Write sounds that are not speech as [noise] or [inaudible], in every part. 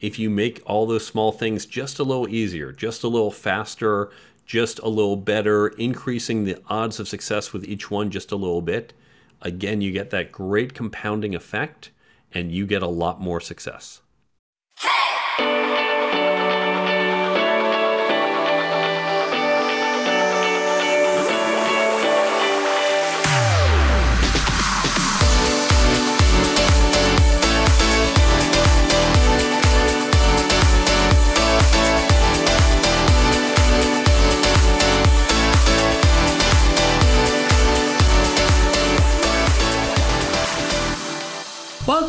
if you make all those small things just a little easier, just a little faster, just a little better, increasing the odds of success with each one just a little bit, again, you get that great compounding effect and you get a lot more success.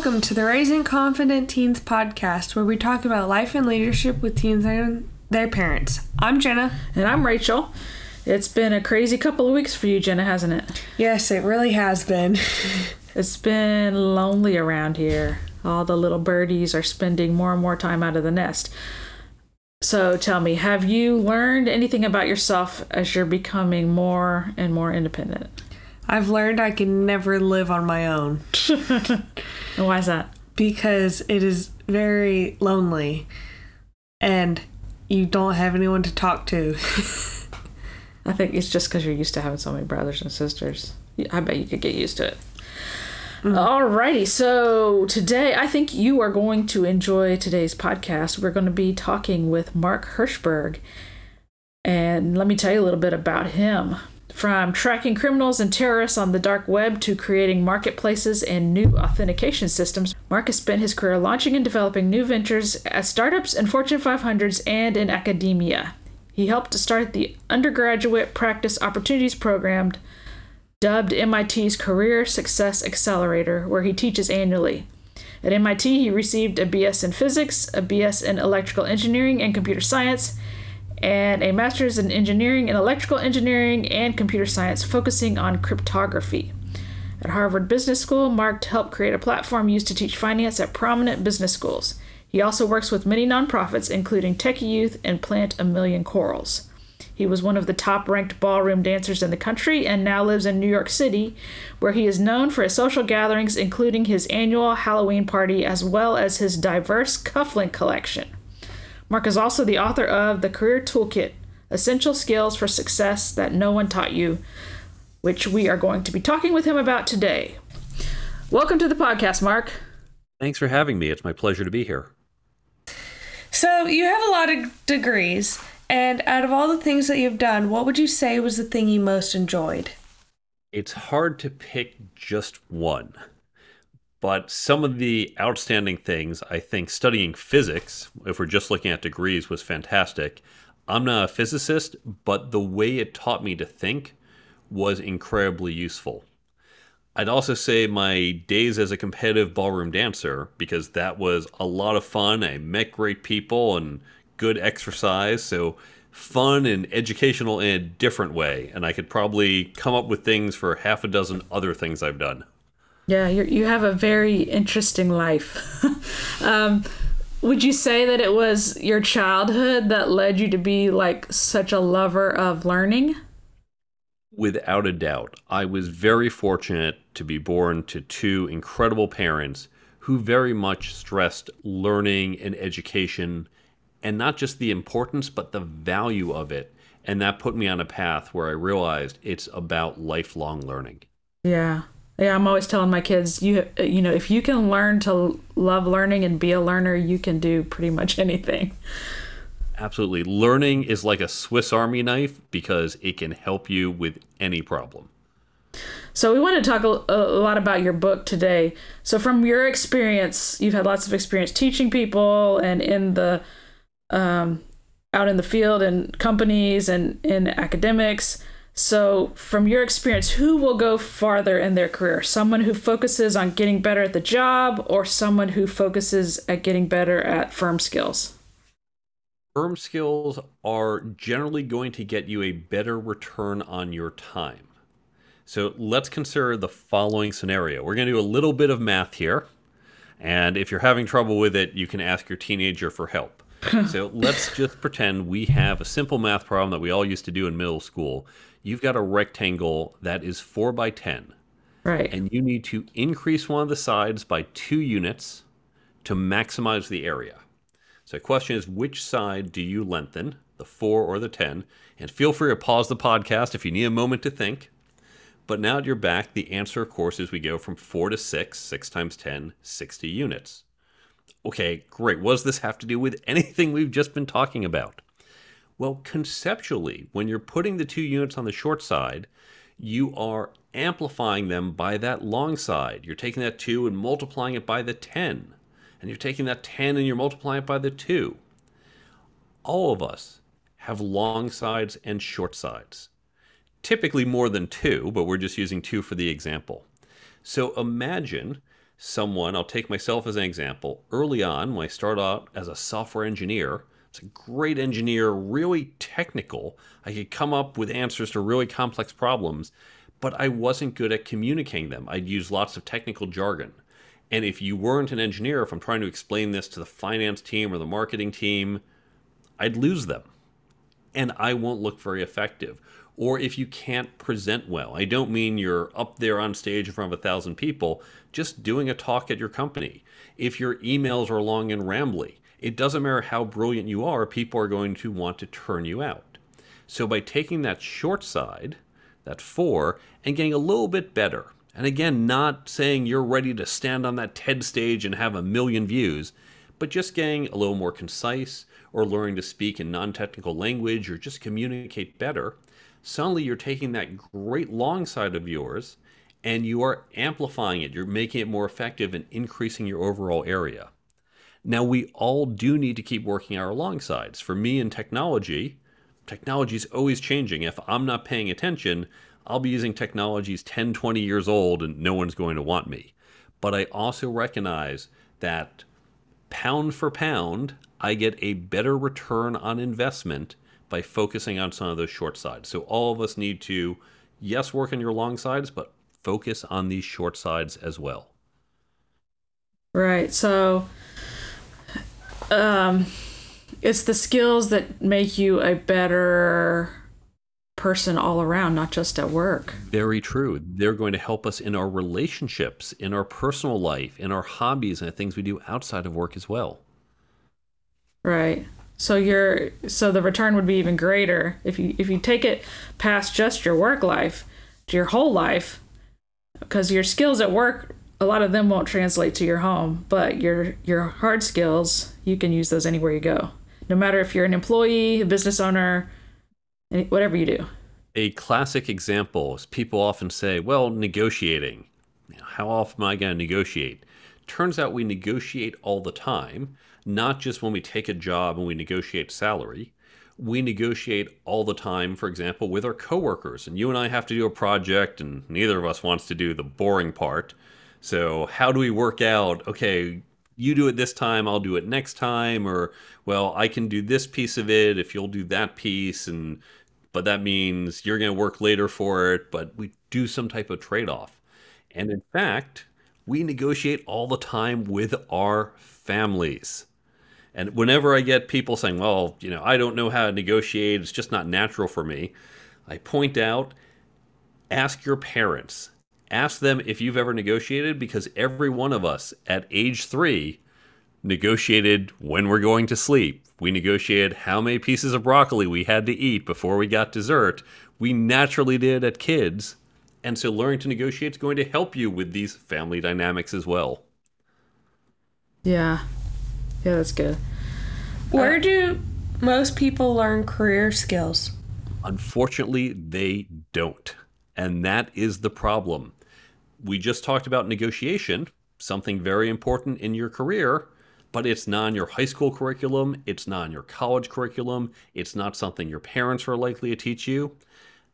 Welcome to the Raising Confident Teens podcast, where we talk about life and leadership with teens and their parents. I'm Jenna. And I'm Rachel. It's been a crazy couple of weeks for you, Jenna, hasn't it? Yes, it really has been. [laughs] it's been lonely around here. All the little birdies are spending more and more time out of the nest. So tell me, have you learned anything about yourself as you're becoming more and more independent? I've learned I can never live on my own. And [laughs] why is that? Because it is very lonely and you don't have anyone to talk to. [laughs] I think it's just because you're used to having so many brothers and sisters. I bet you could get used to it. Mm. Alrighty, so today I think you are going to enjoy today's podcast. We're going to be talking with Mark Herschberg. And let me tell you a little bit about him. From tracking criminals and terrorists on the dark web to creating marketplaces and new authentication systems, Mark's spent his career launching and developing new ventures at startups and Fortune 500s and in academia. He helped to start the Undergraduate Practice Opportunities Program, dubbed MIT's Career Success Accelerator, where he teaches annually. At MIT, he received a BS in Physics, a BS in Electrical Engineering and Computer Science, and a master's in engineering and electrical engineering and computer science, focusing on cryptography. At Harvard Business School, Mark helped create a platform used to teach finance at prominent business schools. He also works with many nonprofits, including Techie Youth and Plant a Million Corals. He was one of the top ranked ballroom dancers in the country and now lives in New York City, where he is known for his social gatherings, including his annual Halloween party as well as his diverse cufflink collection. Mark is also the author of The Career Toolkit Essential Skills for Success That No One Taught You, which we are going to be talking with him about today. Welcome to the podcast, Mark. Thanks for having me. It's my pleasure to be here. So, you have a lot of degrees, and out of all the things that you've done, what would you say was the thing you most enjoyed? It's hard to pick just one. But some of the outstanding things, I think studying physics, if we're just looking at degrees, was fantastic. I'm not a physicist, but the way it taught me to think was incredibly useful. I'd also say my days as a competitive ballroom dancer, because that was a lot of fun. I met great people and good exercise. So, fun and educational in a different way. And I could probably come up with things for half a dozen other things I've done. Yeah, you you have a very interesting life. [laughs] um, would you say that it was your childhood that led you to be like such a lover of learning? Without a doubt. I was very fortunate to be born to two incredible parents who very much stressed learning and education and not just the importance but the value of it. And that put me on a path where I realized it's about lifelong learning. Yeah. Yeah, I'm always telling my kids, you you know, if you can learn to love learning and be a learner, you can do pretty much anything. Absolutely. Learning is like a Swiss Army knife because it can help you with any problem. So, we want to talk a, a, lot about your book today. So, from your experience, you've had lots of experience teaching people and in the um, out in the field and companies and in academics. So, from your experience, who will go farther in their career? Someone who focuses on getting better at the job or someone who focuses at getting better at firm skills? Firm skills are generally going to get you a better return on your time. So, let's consider the following scenario. We're going to do a little bit of math here. And if you're having trouble with it, you can ask your teenager for help. [laughs] so, let's just pretend we have a simple math problem that we all used to do in middle school you've got a rectangle that is 4 by 10. Right. And you need to increase one of the sides by two units to maximize the area. So the question is, which side do you lengthen, the 4 or the 10? And feel free to pause the podcast if you need a moment to think. But now that you're back, the answer, of course, is we go from 4 to 6, 6 times 10, 60 units. Okay, great. What does this have to do with anything we've just been talking about? Well, conceptually, when you're putting the two units on the short side, you are amplifying them by that long side. You're taking that 2 and multiplying it by the 10. And you're taking that 10 and you're multiplying it by the 2. All of us have long sides and short sides. Typically more than 2, but we're just using 2 for the example. So imagine someone, I'll take myself as an example. Early on, when I started out as a software engineer, it's a great engineer, really technical. I could come up with answers to really complex problems, but I wasn't good at communicating them. I'd use lots of technical jargon. And if you weren't an engineer, if I'm trying to explain this to the finance team or the marketing team, I'd lose them. And I won't look very effective. Or if you can't present well, I don't mean you're up there on stage in front of a thousand people, just doing a talk at your company. If your emails are long and rambly, it doesn't matter how brilliant you are, people are going to want to turn you out. So by taking that short side, that four, and getting a little bit better, and again, not saying you're ready to stand on that TED stage and have a million views, but just getting a little more concise or learning to speak in non technical language or just communicate better, suddenly you're taking that great long side of yours and you are amplifying it. You're making it more effective and increasing your overall area. Now, we all do need to keep working our long sides. For me in technology, technology is always changing. If I'm not paying attention, I'll be using technologies 10, 20 years old and no one's going to want me. But I also recognize that pound for pound, I get a better return on investment by focusing on some of those short sides. So all of us need to, yes, work on your long sides, but focus on these short sides as well. Right. So um, it's the skills that make you a better person all around, not just at work. Very true. They're going to help us in our relationships, in our personal life, in our hobbies, and the things we do outside of work as well. Right. So you're so the return would be even greater if you if you take it past just your work life to your whole life because your skills at work a lot of them won't translate to your home, but your your hard skills, you can use those anywhere you go. No matter if you're an employee, a business owner, whatever you do. A classic example is people often say, well, negotiating. How often am I going to negotiate? Turns out we negotiate all the time, not just when we take a job and we negotiate salary. We negotiate all the time, for example, with our coworkers. And you and I have to do a project, and neither of us wants to do the boring part. So how do we work out? Okay, you do it this time, I'll do it next time, or well, I can do this piece of it if you'll do that piece, and but that means you're going to work later for it. But we do some type of trade off, and in fact, we negotiate all the time with our families. And whenever I get people saying, well, you know, I don't know how to negotiate, it's just not natural for me, I point out ask your parents ask them if you've ever negotiated because every one of us at age three negotiated when we're going to sleep. We negotiated how many pieces of broccoli we had to eat before we got dessert. We naturally did at kids. And so learning to negotiate is going to help you with these family dynamics as well. Yeah. Yeah, that's good. Where uh, do most people learn career skills? Unfortunately, they don't. And that is the problem we just talked about negotiation, something very important in your career, but it's not in your high school curriculum, it's not in your college curriculum, it's not something your parents are likely to teach you.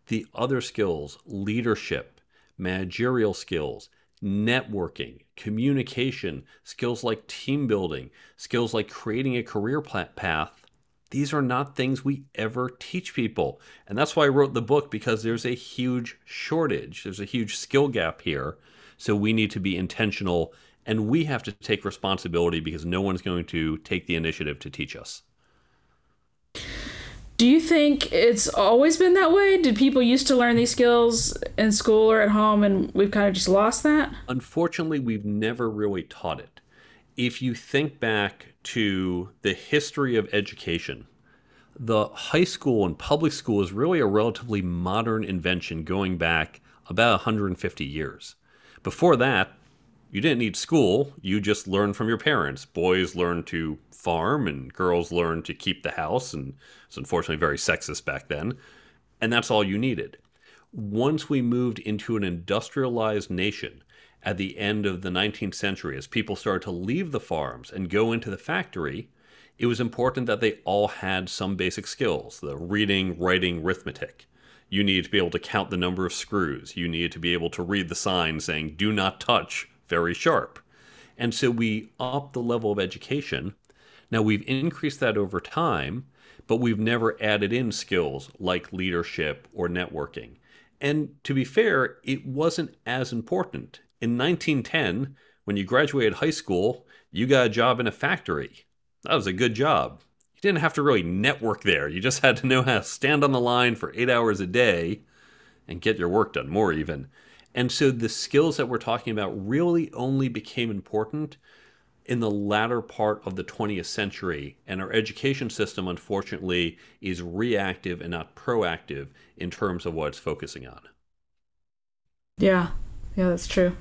The other skills, leadership, managerial skills, networking, communication, skills like team building, skills like creating a career path, these are not things we ever teach people. And that's why I wrote the book because there's a huge shortage. There's a huge skill gap here. So we need to be intentional and we have to take responsibility because no one's going to take the initiative to teach us. Do you think it's always been that way? Did people used to learn these skills in school or at home and we've kind of just lost that? Unfortunately, we've never really taught it if you think back to the history of education, the high school and public school is really a relatively modern invention going back about 150 years. Before that, you didn't need school, you just learned from your parents. Boys learned to farm and girls learned to keep the house, and it's unfortunately very sexist back then. And that's all you needed. Once we moved into an industrialized nation at the end of the 19th century, as people started to leave the farms and go into the factory, it was important that they all had some basic skills the reading, writing, arithmetic. You needed to be able to count the number of screws. You needed to be able to read the sign saying, do not touch, very sharp. And so we upped the level of education. Now we've increased that over time, but we've never added in skills like leadership or networking. And to be fair, it wasn't as important. In 1910, when you graduated high school, you got a job in a factory. That was a good job. You didn't have to really network there. You just had to know how to stand on the line for eight hours a day and get your work done, more even. And so the skills that we're talking about really only became important in the latter part of the 20th century. And our education system, unfortunately, is reactive and not proactive in terms of what it's focusing on. Yeah, yeah, that's true.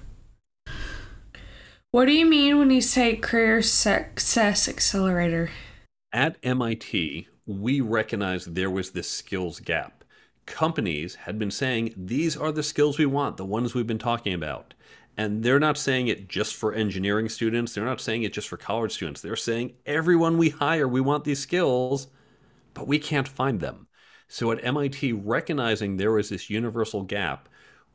What do you mean when you say career success accelerator? At MIT, we recognized there was this skills gap. Companies had been saying, these are the skills we want, the ones we've been talking about. And they're not saying it just for engineering students, they're not saying it just for college students. They're saying, everyone we hire, we want these skills, but we can't find them. So at MIT, recognizing there was this universal gap,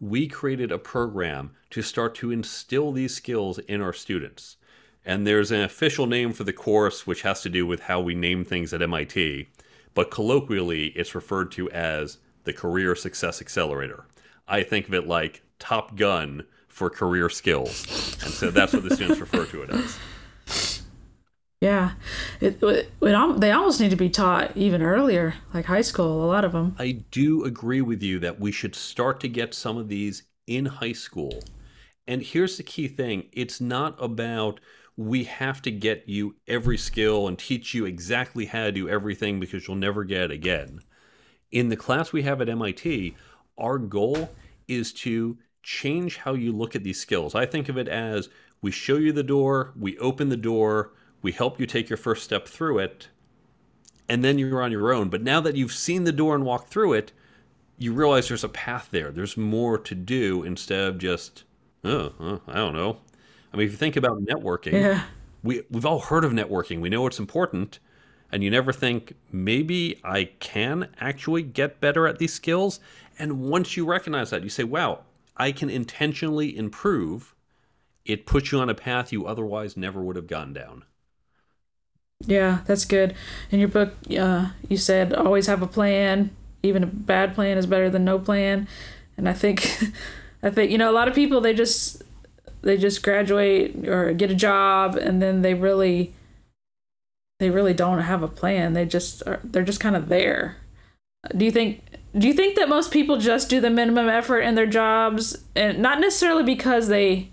we created a program to start to instill these skills in our students. And there's an official name for the course, which has to do with how we name things at MIT. But colloquially, it's referred to as the Career Success Accelerator. I think of it like Top Gun for career skills. And so that's what the students refer to it as. Yeah, it, it, it, they almost need to be taught even earlier, like high school. A lot of them. I do agree with you that we should start to get some of these in high school. And here's the key thing: it's not about we have to get you every skill and teach you exactly how to do everything because you'll never get it again. In the class we have at MIT, our goal is to change how you look at these skills. I think of it as we show you the door, we open the door we help you take your first step through it, and then you're on your own. But now that you've seen the door and walked through it, you realize there's a path there. There's more to do instead of just, oh, oh I don't know. I mean, if you think about networking, yeah. we we've all heard of networking. We know it's important, and you never think maybe I can actually get better at these skills. And once you recognize that, you say, "Wow, I can intentionally improve." It puts you on a path you otherwise never would have gone down. Yeah, that's good. In your book, uh, you said always have a plan. Even a bad plan is better than no plan. And I think, [laughs] I think you know a lot of people they just they just graduate or get a job and then they really they really don't have a plan. They just are, they're just kind of there. Do you think do you think that most people just do the minimum effort in their jobs and not necessarily because they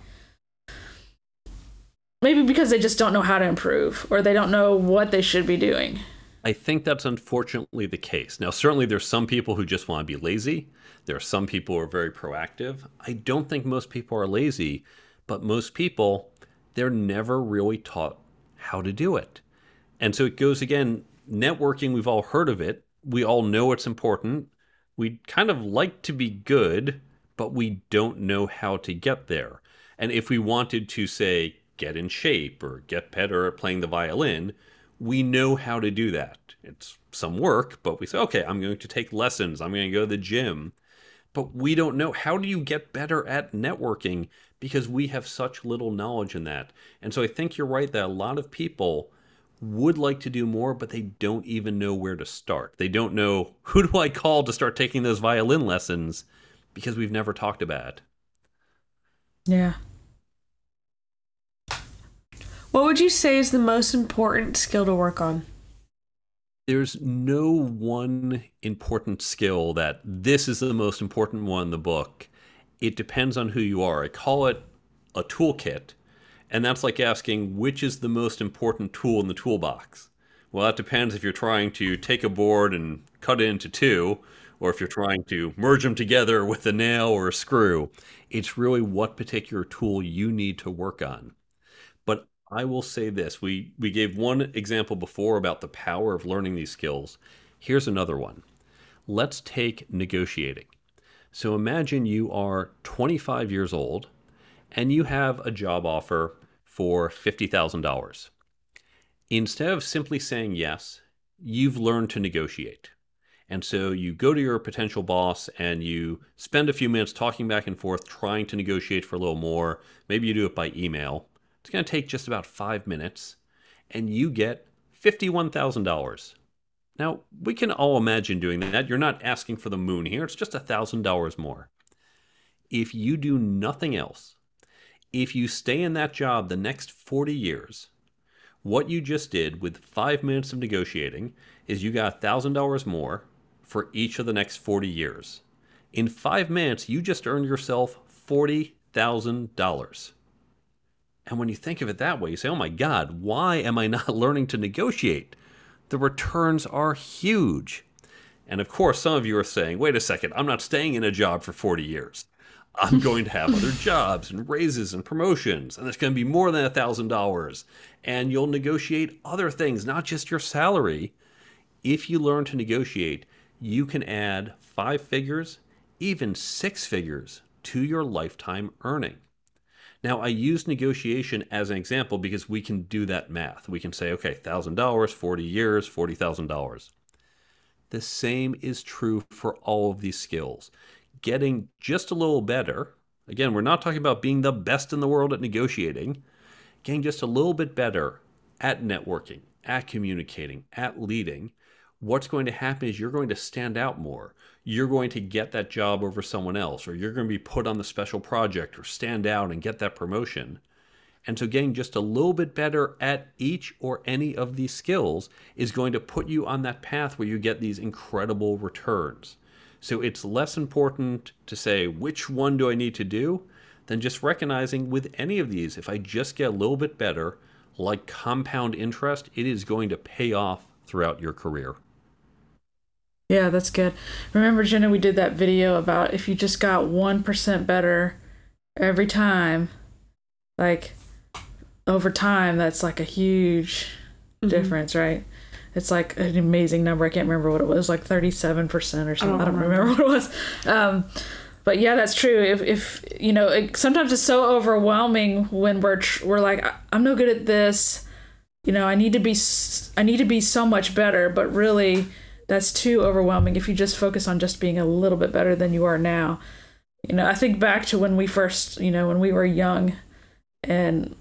Maybe because they just don't know how to improve or they don't know what they should be doing. I think that's unfortunately the case. Now, certainly there's some people who just want to be lazy. There are some people who are very proactive. I don't think most people are lazy, but most people, they're never really taught how to do it. And so it goes again, networking, we've all heard of it. We all know it's important. We kind of like to be good, but we don't know how to get there. And if we wanted to say get in shape or get better at playing the violin, we know how to do that. It's some work, but we say, okay, I'm going to take lessons, I'm going to go to the gym. But we don't know how do you get better at networking because we have such little knowledge in that. And so I think you're right that a lot of people would like to do more, but they don't even know where to start. They don't know [laughs] who do I call to start taking those violin lessons because we've never talked about it. Yeah, what would you say is the most important skill to work on? There's no one important skill that this is the most important one in the book. It depends on who you are. I call it a toolkit. And that's like asking which is the most important tool in the toolbox. Well, that depends if you're trying to take a board and cut it into two, or if you're trying to merge them together with a nail or a screw. It's really what particular tool you need to work on. I will say this we, we gave one example before about the power of learning these skills. Here's another one. Let's take negotiating. So imagine you are 25 years old and you have a job offer for $50,000. Instead of simply saying yes, you've learned to negotiate. And so you go to your potential boss and you spend a few minutes talking back and forth, trying to negotiate for a little more. Maybe you do it by email. It's going to take just about five minutes, and you get $51,000. Now, we can all imagine doing that. You're not asking for the moon here, it's just $1,000 more. If you do nothing else, if you stay in that job the next 40 years, what you just did with five minutes of negotiating is you got $1,000 more for each of the next 40 years. In five minutes, you just earned yourself $40,000. And when you think of it that way, you say, oh my God, why am I not [laughs] learning to negotiate? The returns are huge. And of course, some of you are saying, wait a second, I'm not staying in a job for 40 years. I'm [laughs] going to have other jobs and raises and promotions, and it's going to be more than $1,000. And you'll negotiate other things, not just your salary. If you learn to negotiate, you can add five figures, even six figures to your lifetime earning. Now, I use negotiation as an example because we can do that math. We can say, okay, $1,000, 40 years, $40,000. The same is true for all of these skills getting just a little better. Again, we're not talking about being the best in the world at negotiating, getting just a little bit better at networking, at communicating, at leading. What's going to happen is you're going to stand out more. You're going to get that job over someone else, or you're going to be put on the special project or stand out and get that promotion. And so, getting just a little bit better at each or any of these skills is going to put you on that path where you get these incredible returns. So it's less important to say, which one do I need to do, than just recognizing with any of these, if I just get a little bit better, like compound interest, it is going to pay off throughout your career. Yeah, that's good. Remember, Jenna, we did that video about if you just got 1% better every time, like over time, that's like a huge mm-hmm. difference, right? it's like an amazing number. I can't remember what it was, like 37% or something. I don't, I don't remember. [laughs] what it was. Um, but yeah, that's true. If, if you know, it, sometimes it's so overwhelming when we're, tr- we're like, I'm no good at this. You know, I need to be, I need to be so much better, but really that's too overwhelming. If you just focus on just being a little bit better than you are now, you know, I think back to when we first, you know, when we were young and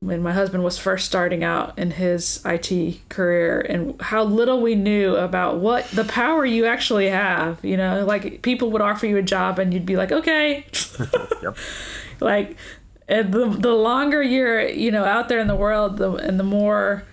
when my husband was first starting out in his IT career and how little we knew about what the power you actually have. You know, like people would offer you a job and you'd be like, okay. [laughs] yep. [laughs] Like, and the, the longer you're, you know, out there in the world the, and the more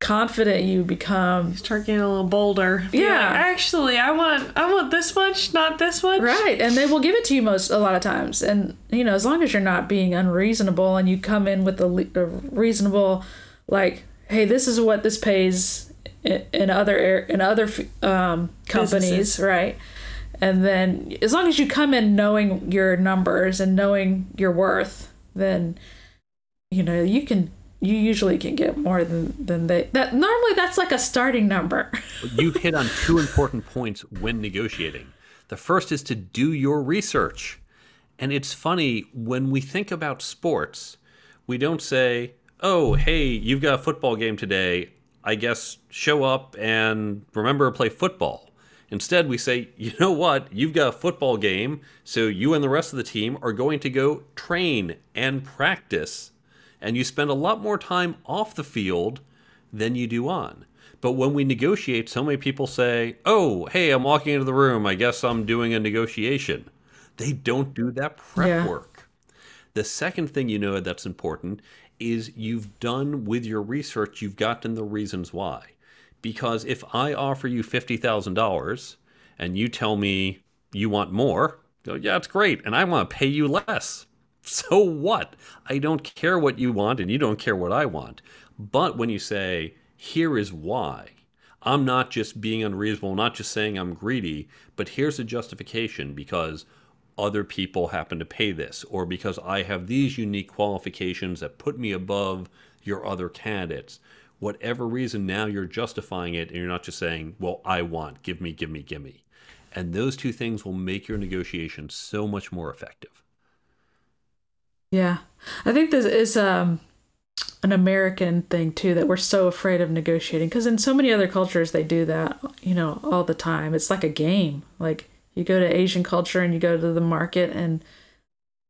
confident you become. You start getting a little bolder. Yeah. yeah. Actually, I want I want this much, not this much. Right. And they will give it to you most a lot of times. And you know, as long as you're not being unreasonable and you come in with a, a reasonable like, hey, this is what this pays in other in other um, companies, Businesses. right? And then as long as you come in knowing your numbers and knowing your worth, then you know, you can you usually can get more than than they that normally that's like a starting number. [laughs] You hit on two important points when negotiating. The first is to do your research. And it's funny when we think about sports we don't say oh hey you've got a football game today. I guess show up and remember to play football. Instead we say you know what? You've got a football game so you and the rest of the team are going to go train and practice and you spend a lot more time off the field than you do on. But when we negotiate, so many people say, Oh, hey, I'm walking into the room. I guess I'm doing a negotiation. They don't do that prep yeah. work. The second thing you know that's important is you've done with your research, you've gotten the reasons why. Because if I offer you $50,000 and you tell me you want more, go, yeah, it's great. And I want to pay you less [laughs] so what? I don't care what you want and you don't care what I want. But when you say, here is why, I'm not just being unreasonable, not just saying I'm greedy, but here's a justification because other people happen to pay this, or because I have these unique qualifications that put me above your other candidates. Whatever reason, now you're justifying it and you're not just saying, well, I want, give me, give me, give me. And those two things will make your negotiation so much more effective. Yeah. I think this is um an American thing too that we're so afraid of negotiating because in so many other cultures they do that, you know, all the time. It's like a game. Like you go to Asian culture and you go to the market and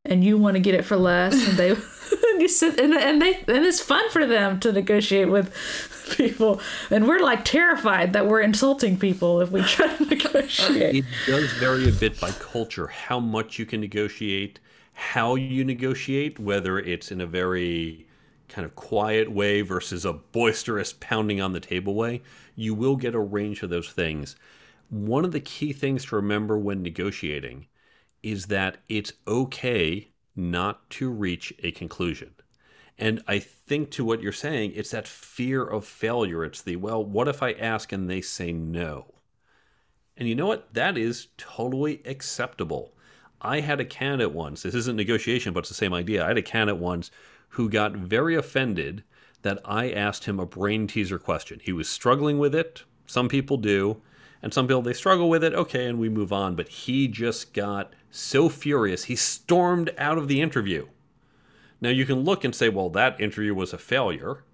and you want to get it for less and they [laughs] [laughs] and you sit and, and they and it's fun for them to negotiate with people and we're like terrified that we're insulting people if we try to [laughs] negotiate. It does vary a bit by culture how much you can negotiate, how you negotiate, whether it's in a very kind of quiet way versus a boisterous pounding on the table way. You will get a range of those things. One of the key things to remember when negotiating is that it's okay not to reach a conclusion. And I think to what you're saying, it's that fear of failure. It's the, well, what if I ask and they say no? And you know what? That is totally acceptable. I had a candidate once, this isn't negotiation, but it's the same idea. I had a candidate once who got very offended that I asked him a brain teaser question. He was struggling with it. Some people do. And some people, they struggle with it. Okay, and we move on. But he just got so furious, he stormed out of the interview. Now, you can look and say, well, that interview was a failure.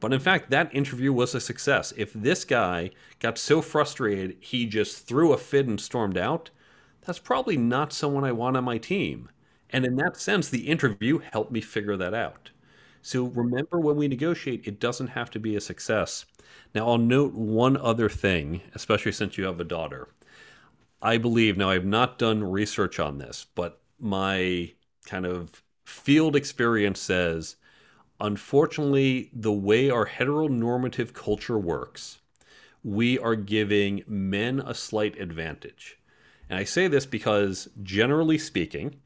But in fact, that interview was a success. If this guy got so frustrated he just threw a fit and stormed out, that's probably not someone I want on my team. And in that sense, the interview helped me figure that out. So remember when we negotiate, it doesn't have to be a success. Now, I'll note one other thing, especially since you have a daughter. I believe, now I've not done research on this, but my kind of field experience says, unfortunately, the way our heteronormative culture works, we are giving men a slight advantage. And I say this because, generally speaking,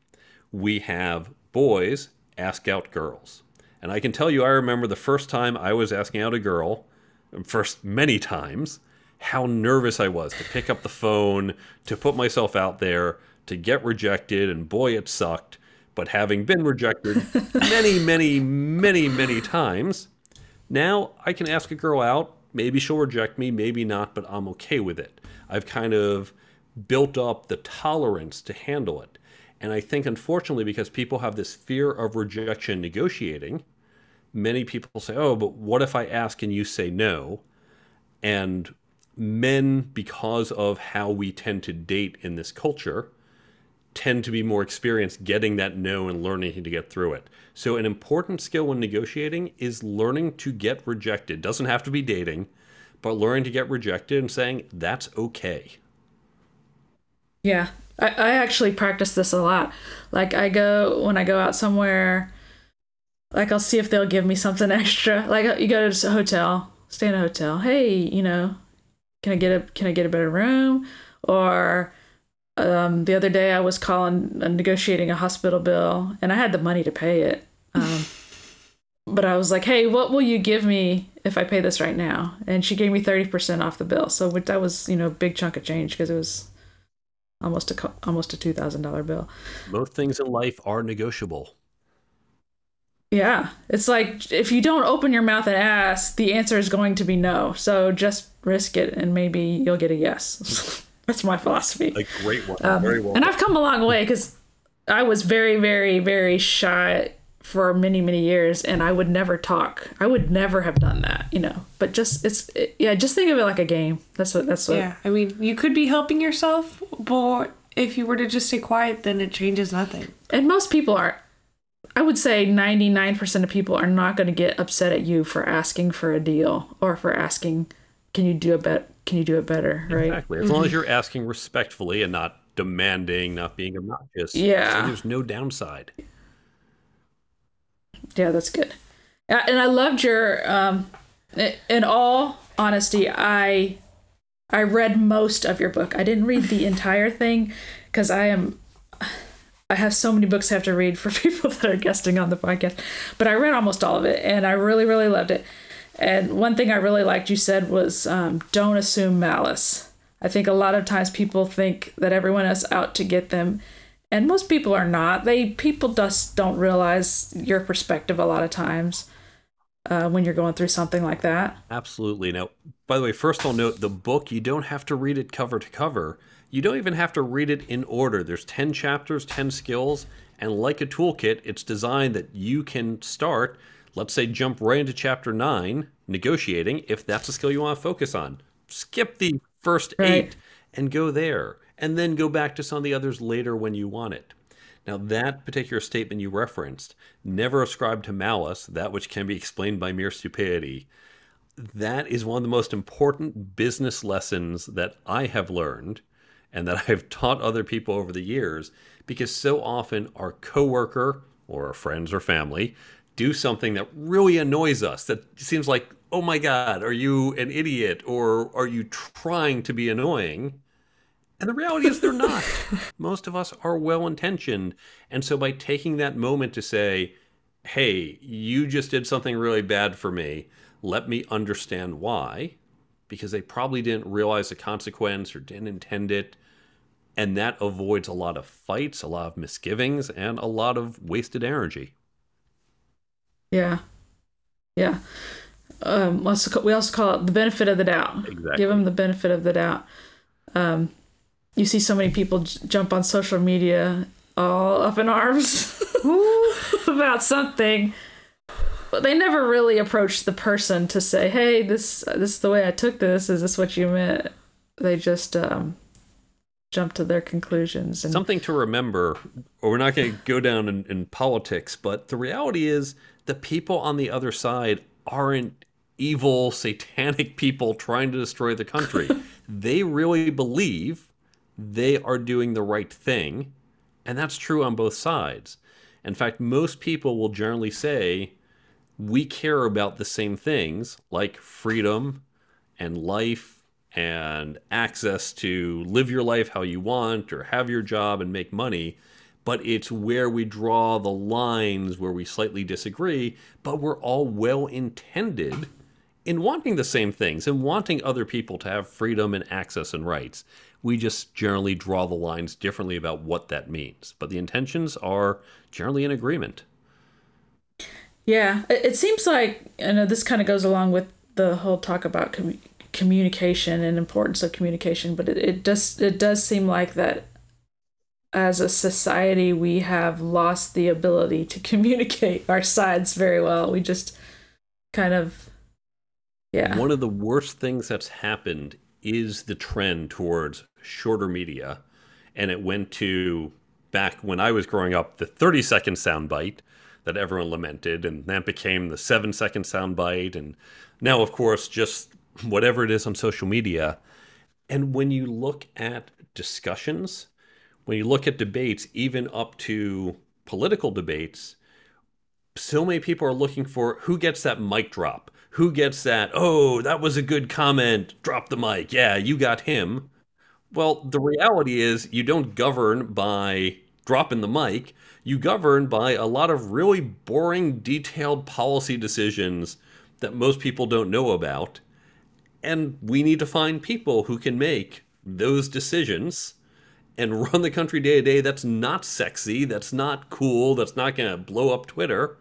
we have boys ask out girls. And I can tell you, I remember the first time I was asking out a girl, first many times, how nervous I was to pick up the phone, to put myself out there, to get rejected, and boy, it sucked. But having been rejected [laughs] many, many, many, many times, now I can ask a girl out. Maybe she'll reject me, maybe not, but I'm okay with it. I've kind of built up the tolerance to handle it. And I think, unfortunately, because people have this fear of rejection negotiating, many people say, oh, but what if I ask and you say no? And men, because of how we tend to date in this culture, tend to be more experienced getting that no and learning to get through it. So, an important skill when negotiating is learning to get rejected. Doesn't have to be dating, but learning to get rejected and saying that's okay. Yeah, I, I actually practice this a lot. Like, I go when I go out somewhere, like, I'll see if they'll give me something [laughs] extra. Like, you go to a hotel, stay in a hotel. Hey, you know, can I get a can I get a better room? Or um, the other day I was calling uh, negotiating a hospital bill and I had the money to pay it. Um, [laughs] but I was like, "Hey, what will you give me if I pay this right now?" And she gave me thirty percent off the bill. So that was you know a big chunk of change because it was almost a almost a two thousand dollar bill. Most things in life are negotiable. Yeah, it's like if you don't open your mouth and ask, the answer is going to be no. So just risk it, and maybe you'll get a yes. [laughs] That's my philosophy. A great one. Um, very well. And I've come a long way because I was very, very, very shy for many, many years, and I would never talk. I would never have done that, you know. But just it's it, yeah, just think of it like a game. That's what that's what. Yeah, I mean, you could be helping yourself, but if you were to just stay quiet, then it changes nothing. And most people are I would say 99% of people are not going to get upset at you for asking for a deal or for asking, can you do a bet? Can you do it better? Right. Exactly. As mm-hmm. long as you're asking respectfully and not demanding, not being obnoxious. Yeah. So there's no downside. Yeah, that's good. And I loved your, um, in all honesty, I, I read most of your book. I didn't read the entire thing because I am I have so many books I have to read for [laughs] people that are guesting on the podcast, but I read almost all of it and I really, really loved it. And one thing I really liked you said was um, don't assume malice. I think a lot of times people think that everyone is out to get them, and most people are not. They people just don't realize your perspective a lot of times uh, when you're going through something like that. Absolutely. Now, by the way, first I'll note the book you don't have to read it cover to cover. You don't even have to read it in order. There's 10 chapters, 10 skills, and like a toolkit, it's designed that you can start, let's say, jump right into chapter 9, negotiating, if that's a skill you want to focus on. Skip the first Right. eight and go there, and then go back to some of the others later when you want it. Now, that particular statement you referenced, never ascribe to malice that which can be explained by mere stupidity. That is one of the most important business lessons that I have learned and that [laughs] I've taught other people over the years because so often our coworker or our friends or family do something that really annoys us that seems like, oh my God, are you an idiot or are you trying to be annoying? And the reality is they're not. [laughs] Most of us are well intentioned. And so by taking that moment to say, hey, you just did something really bad for me, let me understand why, because they probably didn't realize the consequence or didn't intend it. And that avoids a lot of fights, a lot of misgivings, and a lot of wasted energy. Yeah, yeah. Um, we also call it the benefit of the doubt. Exactly. Give them the benefit of the doubt. Um, you see so many people j- jump on social media all up in arms [laughs] about something, but they never really approach the person to say, "Hey, this this is the way I took this. Is this what you meant?" They just um, jump to their conclusions and Something to remember, or we're not going to go down in, in politics, but the reality is the people on the other side aren't evil, satanic people trying to destroy the country. [laughs] they really believe they are doing the right thing, and that's true on both sides. In fact, most people will generally say, we care about the same things like freedom and life and access to live your life how you want or have your job and make money. But it's where we draw the lines where we slightly disagree, but we're all well intended in wanting the same things and wanting other people to have freedom and access and rights. We just generally draw the lines differently about what that means. But the intentions are generally in agreement. Yeah, it, seems like I know this kind of goes along with the whole talk about commu- communication and importance of communication, but it, it does it does seem like that as a society we have lost the ability to [laughs] communicate our sides very well. We just kind of yeah. One of the worst things that's happened is the trend towards shorter media. And it went to back when I was growing up, the 30 second soundbite that everyone lamented. And that became the seven second soundbite. And now, of course, just whatever it is on social media. And when you look at discussions, when you look at debates, even up to political debates, so many people are looking for who gets that mic drop who gets that? Oh that was a good comment. Drop the mic. Yeah you got him. Well the reality is you don't govern by dropping the mic. You govern by a lot of really boring detailed policy decisions that most people don't know about. And we need to find people who can make those decisions and run the country day to day that's not sexy that's not cool that's not going to blow up twitter.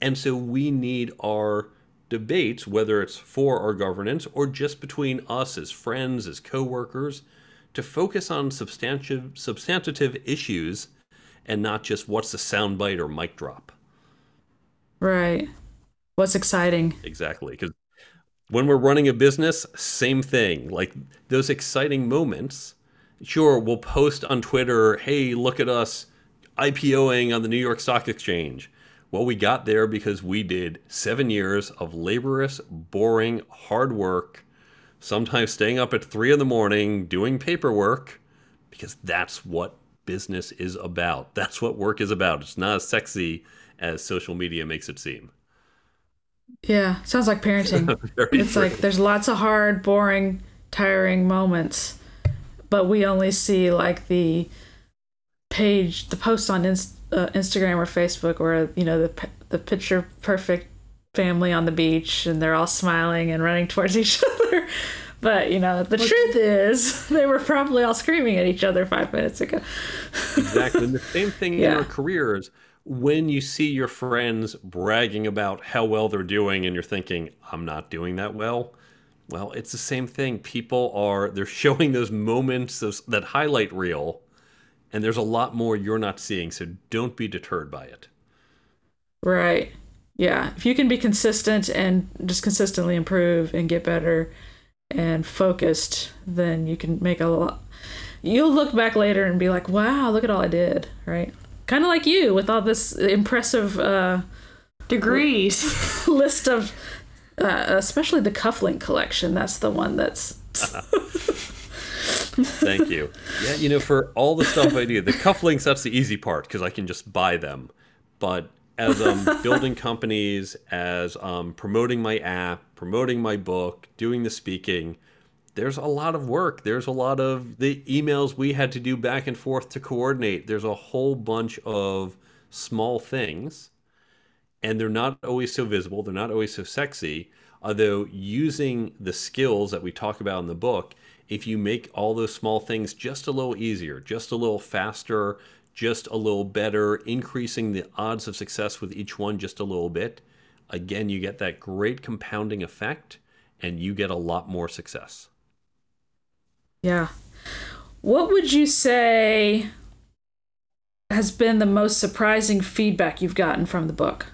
And so we need our debates, whether it's for our governance or just between us as friends, as coworkers, to focus on substantive, substantive issues and not just what's the soundbite or mic drop. Right. What's exciting? Exactly. Because when we're running a business, same thing. Like those exciting moments, sure, we'll post on Twitter, hey, look at us IPOing on the New York Stock Exchange. Well, we got there because we did seven years of laborious, boring, hard work, sometimes staying up at three in the morning doing paperwork, because that's what business is about. [laughs] That's what work is about. It's not as sexy as social media makes it seem. Yeah, sounds like parenting. [laughs] It's true. like there's lots of hard, boring, tiring moments, but we only see like the page, the post on Inst- uh, Instagram or Facebook where you know the the picture perfect family on the beach and they're all smiling and running [laughs] towards each other. But you know, the truth is, [laughs] they were probably all screaming at each other five minutes ago. exactly. And the [laughs] same thing in our careers. When you see your friends bragging about how well they're doing and you're thinking, I'm not doing that well. Well, it's the same thing. People are, they're showing those moments, those, that highlight reel, and there's a lot more you're not seeing. So don't be deterred by it. Right. Yeah. If you can be consistent and just consistently improve and get better and focused, then you can make a lot. You'll look back later and be like, wow, look at all I did. Right. Kind of like you with all this impressive uh, Degrees. [laughs] list of, uh, especially the cufflink collection. That's the one that's. [laughs] Thank you. Yeah, you know, for all the stuff I do, the cufflinks, that's the easy part because I can just buy them. But as I'm building companies, as um, promoting my app, promoting my book, doing the speaking, there's a lot of work. There's a lot of the emails we had to do back and forth to coordinate. There's a whole bunch of small things, and they're not always so visible. They're not always so sexy. Although, using the skills that we talk about in the book, if you make all those small things just a little easier, just a little faster, just a little better, increasing the odds of success with each one just a little bit, again, you get that great compounding effect and you get a lot more success. Yeah. What would you say has been the most surprising feedback you've gotten from the book?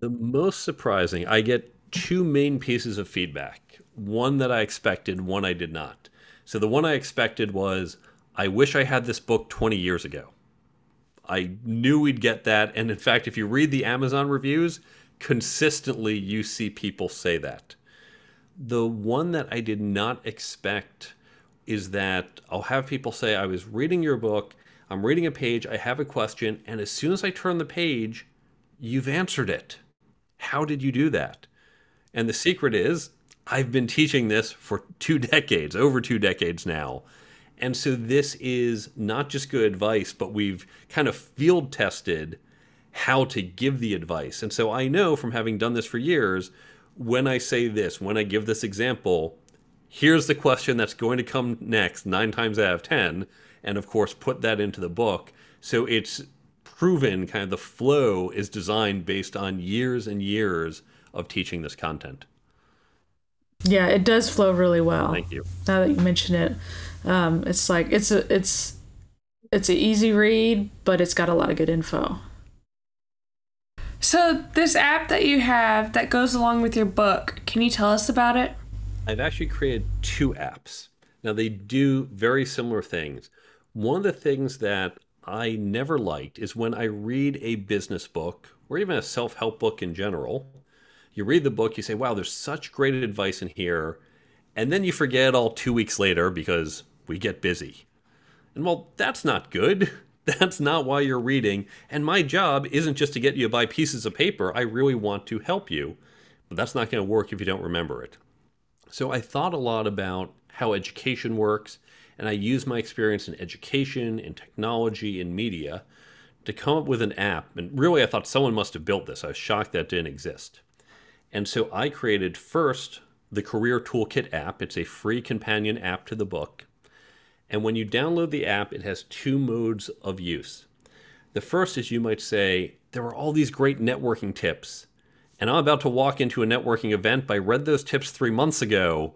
The most surprising, I get two main pieces of feedback one that I expected, one I did not. So the one I expected was, I wish I had this book 20 years ago. I knew we'd get that. And in fact, if you read the Amazon reviews, consistently you see people say that. The one that I did not expect is that I'll have people say, I was reading your book, I'm reading a page, I have a question, and as soon as I turn the page, you've answered it. How did you do that? And the secret is, I've been teaching this for two [laughs] decades, over two decades now. And so this is not just good advice, but we've kind of field tested how to give the advice. And so I know from having done this for years, when I say this, when I give this example, here's the question that's going to come next nine times out of 10. And of course, put that into the book. So it's proven kind of the flow is designed based on years and years of teaching this content. Yeah, it does flow really well. Thank you. Now that you mention it, um, it's like it's a it's it's an easy read, but it's got a lot of good info. so, this app that you have that goes along with your book, can you tell us about it? I've actually created two apps. Now, they do very similar things. One of the things that I never liked is when I read a business book or even a self help book in general. You read the book, you say, wow, there's such great advice in here. And then you forget all two weeks later because we get busy. And well, that's not good. [laughs] That's not why you're reading. And my job isn't just to get you to buy pieces of paper. I really want to help you. But that's not going to work if you don't remember it. So I thought a lot about how education works, and I used my experience in education, in technology, in media to come up with an app. And really, I thought someone must have built this. I was shocked that didn't exist. And so I created first the Career Toolkit app. It's a free companion app to the book. And when you download the app, it has two modes of use. The first is you might say, There are all these great networking tips and I'm about to walk into a networking event, but I read those tips three months ago.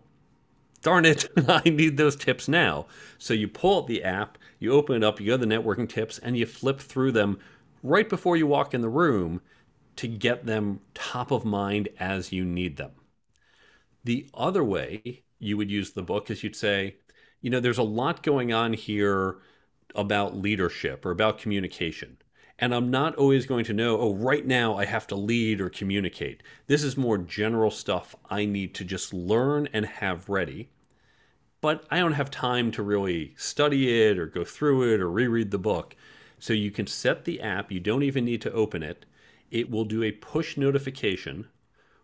Darn it, [laughs] I need those tips now. So you pull out the app, you open it up, you go to the networking tips, and you flip through them right before you walk in the room to get them top of mind as you need them. The other way you would use the book is you'd say, you know, there's a lot going on here about leadership or about communication. And I'm not always going to know, oh, right now I have to lead or communicate. This is more general stuff I need to just learn and have ready. But I don't have time to really study it or go through it or reread the book. So you can set the app, you don't even need to open it. It will do a push notification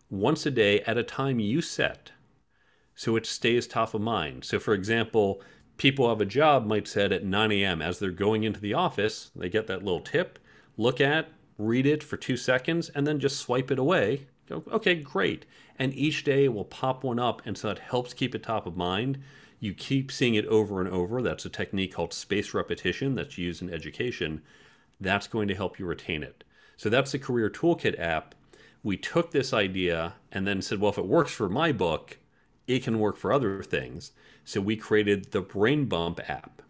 once a day at a time you set so it stays top of mind. So, for example, people have a job might set at 9 a.m. as they're going into the office. They get that little tip, look at, read it for two seconds, and then just swipe it away. Go, okay, great. And each day it will pop one up, and so it helps keep it top of mind. You keep seeing it over and over. That's a technique called space repetition that's used in education. That's going to help you retain it. So that's the Career Toolkit app. We took this idea and then said, well, if it works for my book, it can work for other things. So we created the Brain Bump app.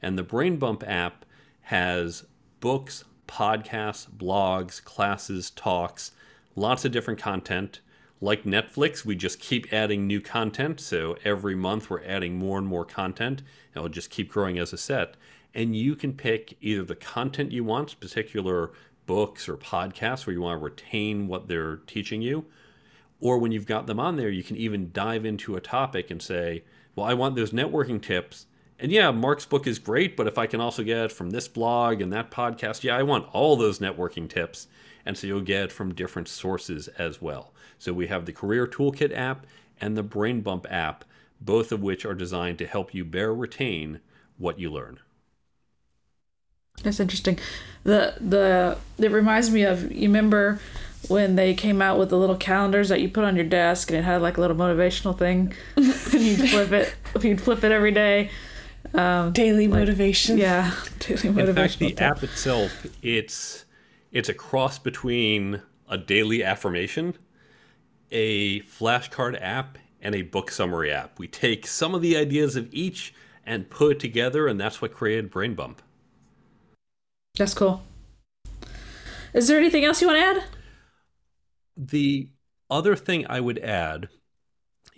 And the Brain Bump app has books, podcasts, blogs, classes, talks, lots of different content. Like Netflix, we just keep adding new content. So every month we're adding more and more content, it'll just keep growing as a set. And you can pick either the content you want, particular books or podcasts where you want to retain what they're teaching you, or when you've got them on there, you can even dive into a topic and say, well, I want those networking tips. And yeah, Mark's book is great, but if I can also get it from this blog and that podcast, yeah, I want all those networking tips. And so you'll get from different sources as well. So we have the Career Toolkit app and the Brain Bump app, both of which are designed to help you better retain what you learn. That's interesting. The the it reminds me of you remember when they came out with the little calendars that you put on your desk and it had like a little motivational thing? [laughs] And you'd flip it you'd flip it every day. Um, daily like, motivation. yeah [laughs] daily motivation in fact the app itself it's it's a cross between a daily affirmation a flashcard app and a book summary app. We take some of the ideas of each and put it together and that's what created brain bump that's cool is there anything else you want to add the other thing I would add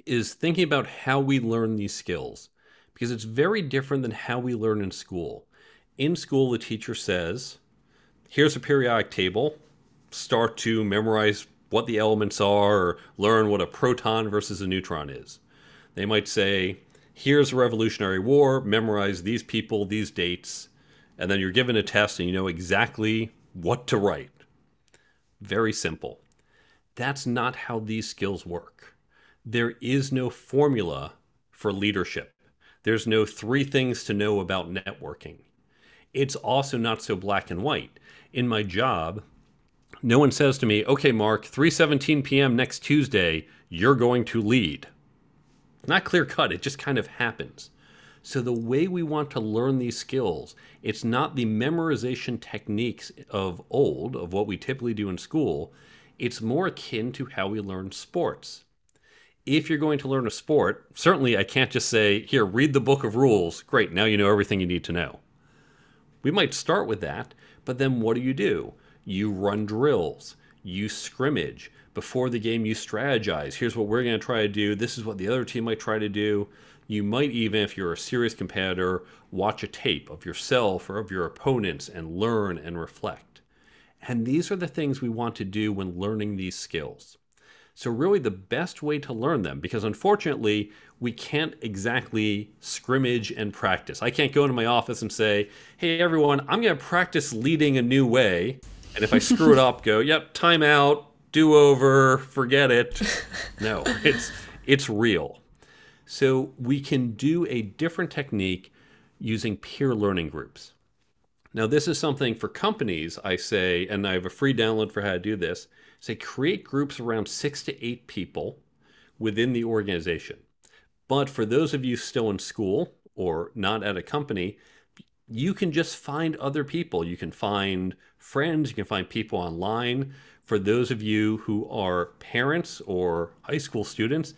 is thinking about how we learn these skills because it's very different than how we learn in school. In school, the teacher says, here's a periodic table, start to memorize what the elements are or learn what a proton versus a neutron is. They might say, here's a Revolutionary War, memorize these people, these dates, and then you're given a test and you know exactly what to write. Very simple. That's not how these skills work. There is no formula for leadership. There's no three things to know about networking. It's also not so black and white. In my job, no one says to me, "Okay, Mark, 3:17 p.m. next Tuesday, you're going to lead." Not clear cut, it just kind of happens. So the way we want to learn these skills, it's not the memorization techniques of old, of what we typically do in school it's more akin to how we learn sports. If you're going to learn a sport, certainly I can't just say, here, read the book of rules. Great, now you know everything you need to know. We might start with that, but then what do you do? You run drills, you scrimmage. Before the game, you strategize. Here's what we're going to try to do. This is what the other team might try to do. You might even, if you're a serious competitor, watch a tape of yourself or of your opponents and learn and reflect. And these are the things we want to do when learning these skills. So, really, the best way to learn them, because unfortunately, we can't exactly scrimmage and practice. I can't go into my office and say, hey, everyone, I'm going to practice leading a new way. And if I screw it up, go, yep, timeout, do over, forget it. [laughs] No, it's, it's real. So, we can do a different technique using peer learning groups. Now, this is something for companies, I say, and I have a free download for how to do this. Say, create groups around six to eight people within the organization. But for those of you still in school or not at a company, you can just find other people. You can find friends, you can find people online. For those of you who are parents or high school students,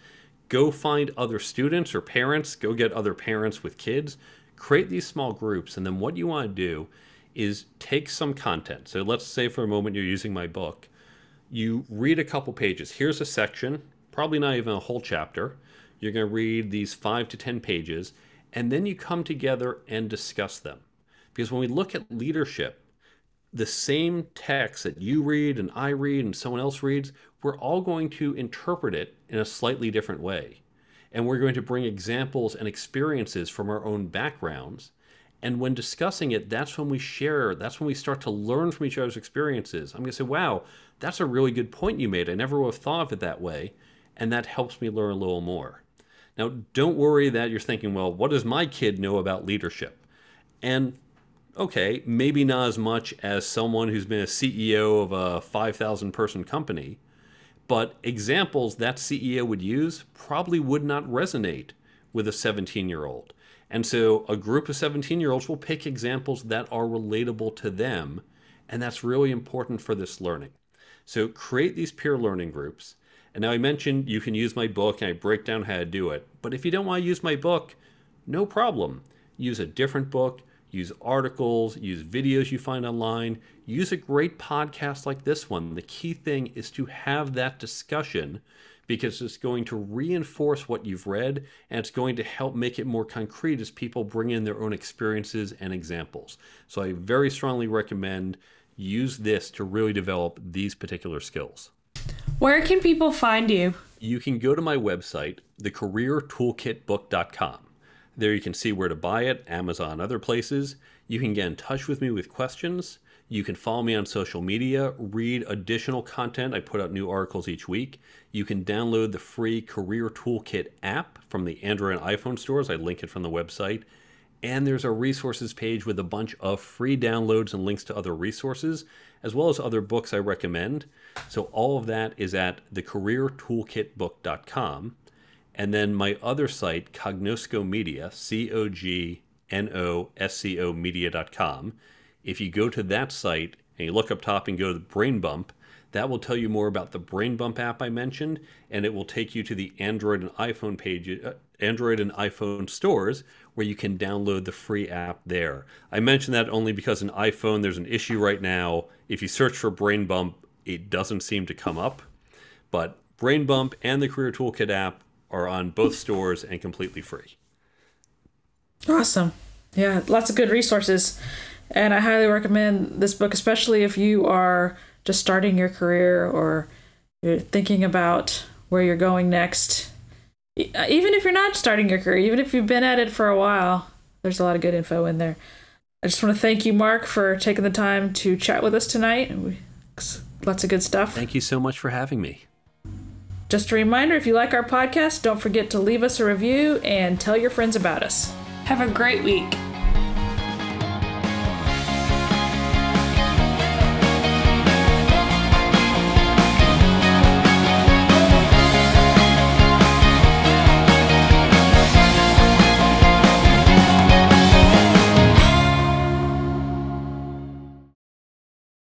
go find other students or parents, go get other parents with kids. Create these small groups, and then what you want to do is take some content. So let's say for a moment you're using my book. You read a couple pages. Here's a section, probably not even a whole chapter. You're going to read these five to 10 pages, and then you come together and discuss them. Because when we look at leadership, the same text that you read and I read and someone else reads, we're all going to interpret it in a slightly different way. And we're going to bring examples and experiences from our own backgrounds and when discussing it, that's when we share, that's when we start to learn from each other's experiences. I'm going to say, wow, that's a really good point you made. I never would have thought of it that way. And that helps me learn a little more. Now, don't worry that you're thinking, well, what does my kid know about leadership? And okay, maybe not as much as someone who's been a CEO of a 5,000 person company, but examples that CEO would use probably would not resonate with a 17 year old. And so a group of 17 year olds will pick examples that are relatable to them. And that's really important for this learning. So create these peer learning groups. And now I mentioned you can use my book and I break down how to do it. But if you don't want to use my book, no problem. Use a different book, use articles, use videos you find online, use a great podcast like this one. The key thing is to have that discussion because it's going to reinforce what you've read and it's going to help make it more concrete as people bring in their own experiences and examples. So I very strongly recommend use this to really develop these particular skills. Where can people find you? You can go to my website, thecareertoolkitbook.com. There you can see where to buy it, Amazon, other places. You can get in touch with me with questions. You can follow me on social media, read additional content. I put out new articles each week. You can download the free Career Toolkit app from the Android and iPhone stores. I link it from the website. And there's a resources page with a bunch of free downloads and links to other resources, as well as other books I recommend. So all of that is at thecareertoolkitbook.com. And then my other site, Cognosco Media, C O G N O S C O Media.com if you go to that site and you look up top and go to the Brain Bump, that will tell you more about the Brain Bump app I mentioned, and it will take you to the Android and iPhone page, uh, Android and iPhone stores, where you can download the free app there. I mention that only because in iPhone there's an issue right now. If you search for Brain Bump, it doesn't seem to come up. But Brain Bump and the Career Toolkit app are on both stores and completely free. Awesome. Yeah, lots of good resources. And I highly recommend this book, especially if you are just starting your career or you're thinking about where you're going next. Uh, even if you're not starting your career, even if you've been at it for a while, there's a lot of good info in there. I just want to thank you, Mark, for taking the time to chat with us tonight. Lots of good stuff. Thank you so much for having me. Just a reminder if you like our podcast, don't forget to leave us a review and tell your friends about us. Have a great week.